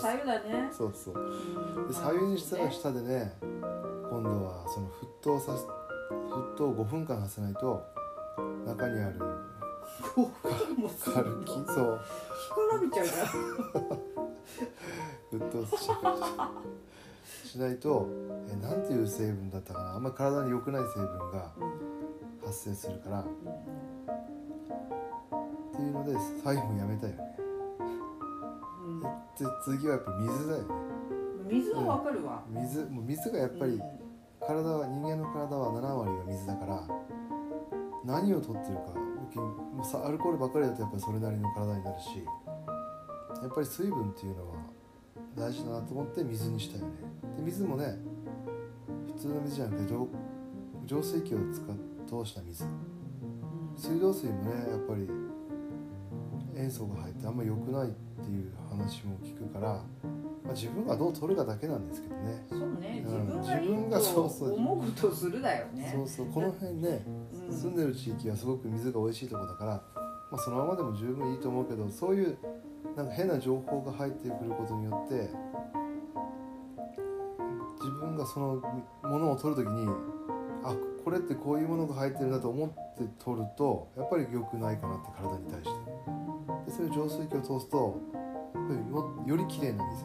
左右だねそうそう。うん。で左右にしたら下でね今度はその沸騰させ沸騰を5分間させないと中にある5分もするカの？ルキそう。干からびちゃうじ 沸騰させちゃう。しないとえなんていう成分だったかな？あんまり体に良くない成分が発生するから。っていうので左右もやめたよね。うんで次はやっぱ水だよね。うん水はわかるわ。水もう水がやっぱりうん。体は人間の体は7割が水だから何を取ってるかもうさアルコールばっかりだとやっぱりそれなりの体になるしやっぱり水分っていうのは大事だなと思って水にしたよね。で水もね普通の水じゃなくて浄浄水器を使っ通した水。水道水もねやっぱり塩素が入ってあんまり良くないっていう話も聞くから、まあ、自分がどう取るかだけなんですけどね。そうね。うん。自分がそうそう。思うことをするだよね。そうそう。この辺ねうん。住んでる地域はすごく水が美味しいところだから、まあ、そのままでも十分いいと思うけどそういうなんか変な情報が入ってくることによって自分がそのものを取る時にあこれってこういうものが入ってるんだと思って取るとやっぱり良くないかなって体に対して。でそれを浄水器を通すとやっぱりもよりきれいな水。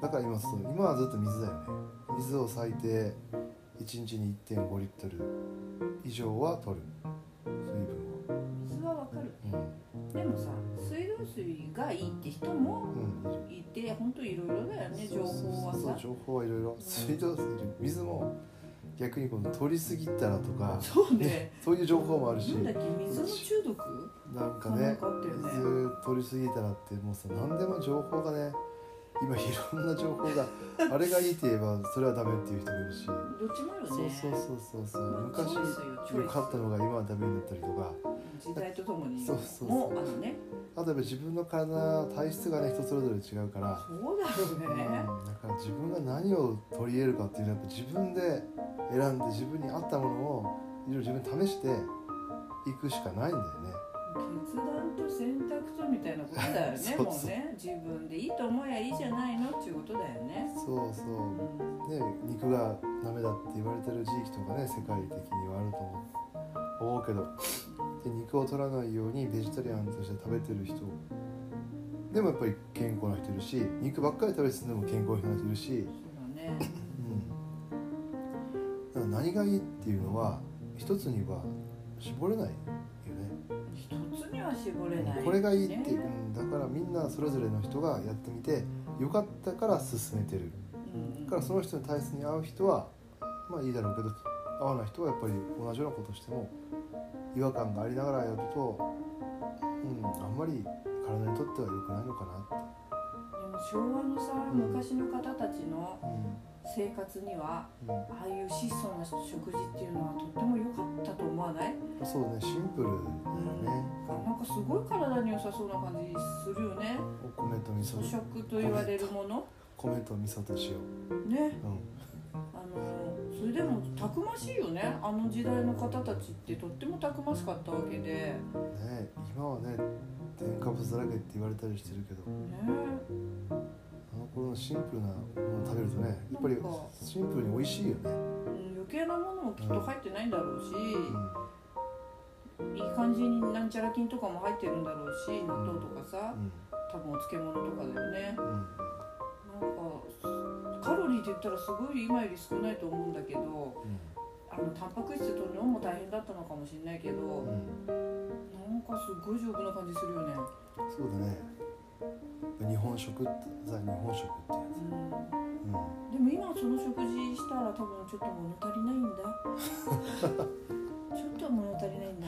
だから今今はずっと水だよね。水を最低1日に1.5リットル以上は取る。水分水はわかる。をでもさ水道水がいいって人もうん、うん、本当いろいろだよね情報はさ。そうそう情報はいろいろ。水道水水も逆にこの取りすぎたらとかそうね。そういう情報もあるしなんだっけ水の中毒？なんかねなんかね水取りすぎたらってもうさ何でも情報がね今いろんな情報が あれがいいって言えばそれはダメっていう人もいるし。どっちもあるね。そうそうそうそう。そうまあ昔良かったのが今はダメになったりとか。時代とともに。そうそうそう。もうあのねあとやっぱ自分の体体質がね人それぞれ違うから。そうだろうね。うんだから自分が何を取り入れるかっていうのはやっぱ自分で選んで自分に合ったものをいろいろ自分で試していくしかないんだよね。決断と選択とみたいなことだよね もうね。自分でいいと思えばいいじゃないのっていうことだよね。そうそう。うね肉がダメだって言われてる地域とかね世界的にはあると思うけどで肉を取らないようにベジタリアンとして食べてる人。でもやっぱり健康な人いるし肉ばっかり食べてても健康な人いるし、ね。うん、何がいいっていうのは一つには絞れないよね。一つには絞れないこれがいいって、ねう。ん、だからみんなそれぞれの人がやってみてよかったから勧めてる。うん。だからその人の体質に合う人はまあいいだろうけど合わない人はやっぱり同じようなことしても違和感がありながらやると、うん、あんまり体にとっては良くないのかなって、でも昭和のさうん昔の方たちのう生活にはんうん、ああいう質素な食事っていうのはとっても良かったと思わない？そうねシンプルだよね、なんかすごい体に良さそうな感じするよね。お米と味粗噌食と言われるもの。米と味噌と塩、ね。うん、あのたくましいよねあの時代の方たちってとってもたくましかったわけで。ねね今はね添加物だらけって言われたりしてるけど。あの頃のシンプルなものを食べるとねやっぱりシンプルに美味しいよね、うん余計なものもきっと入ってないんだろうし、うん。いい感じになんちゃら菌とかも入ってるんだろうし納豆とかさうん。多分お漬物とかだよね。うん。なんか言ったらすごい今より少ないと思うんだけどあのタンパク質取るのも大変だったのかもしれないけど、うん。うんなんかすごい丈夫な感じするよね。そうだね。日本食ってザ日本食ってやうん。つ、うん、でも今その食事したら多分ちょっと物足りないんだ。ちょっと物足りないんだ